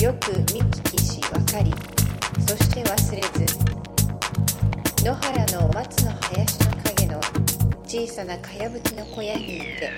よく見聞きし分かりそして忘れず野原の松の林の陰の小さなかやぶきの小屋にいて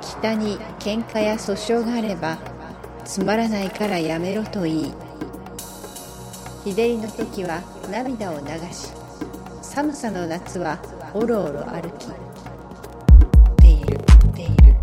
北に喧嘩や訴訟があればつまらないからやめろと言い日照りの時は涙を流し寒さの夏はおろおろ歩きるる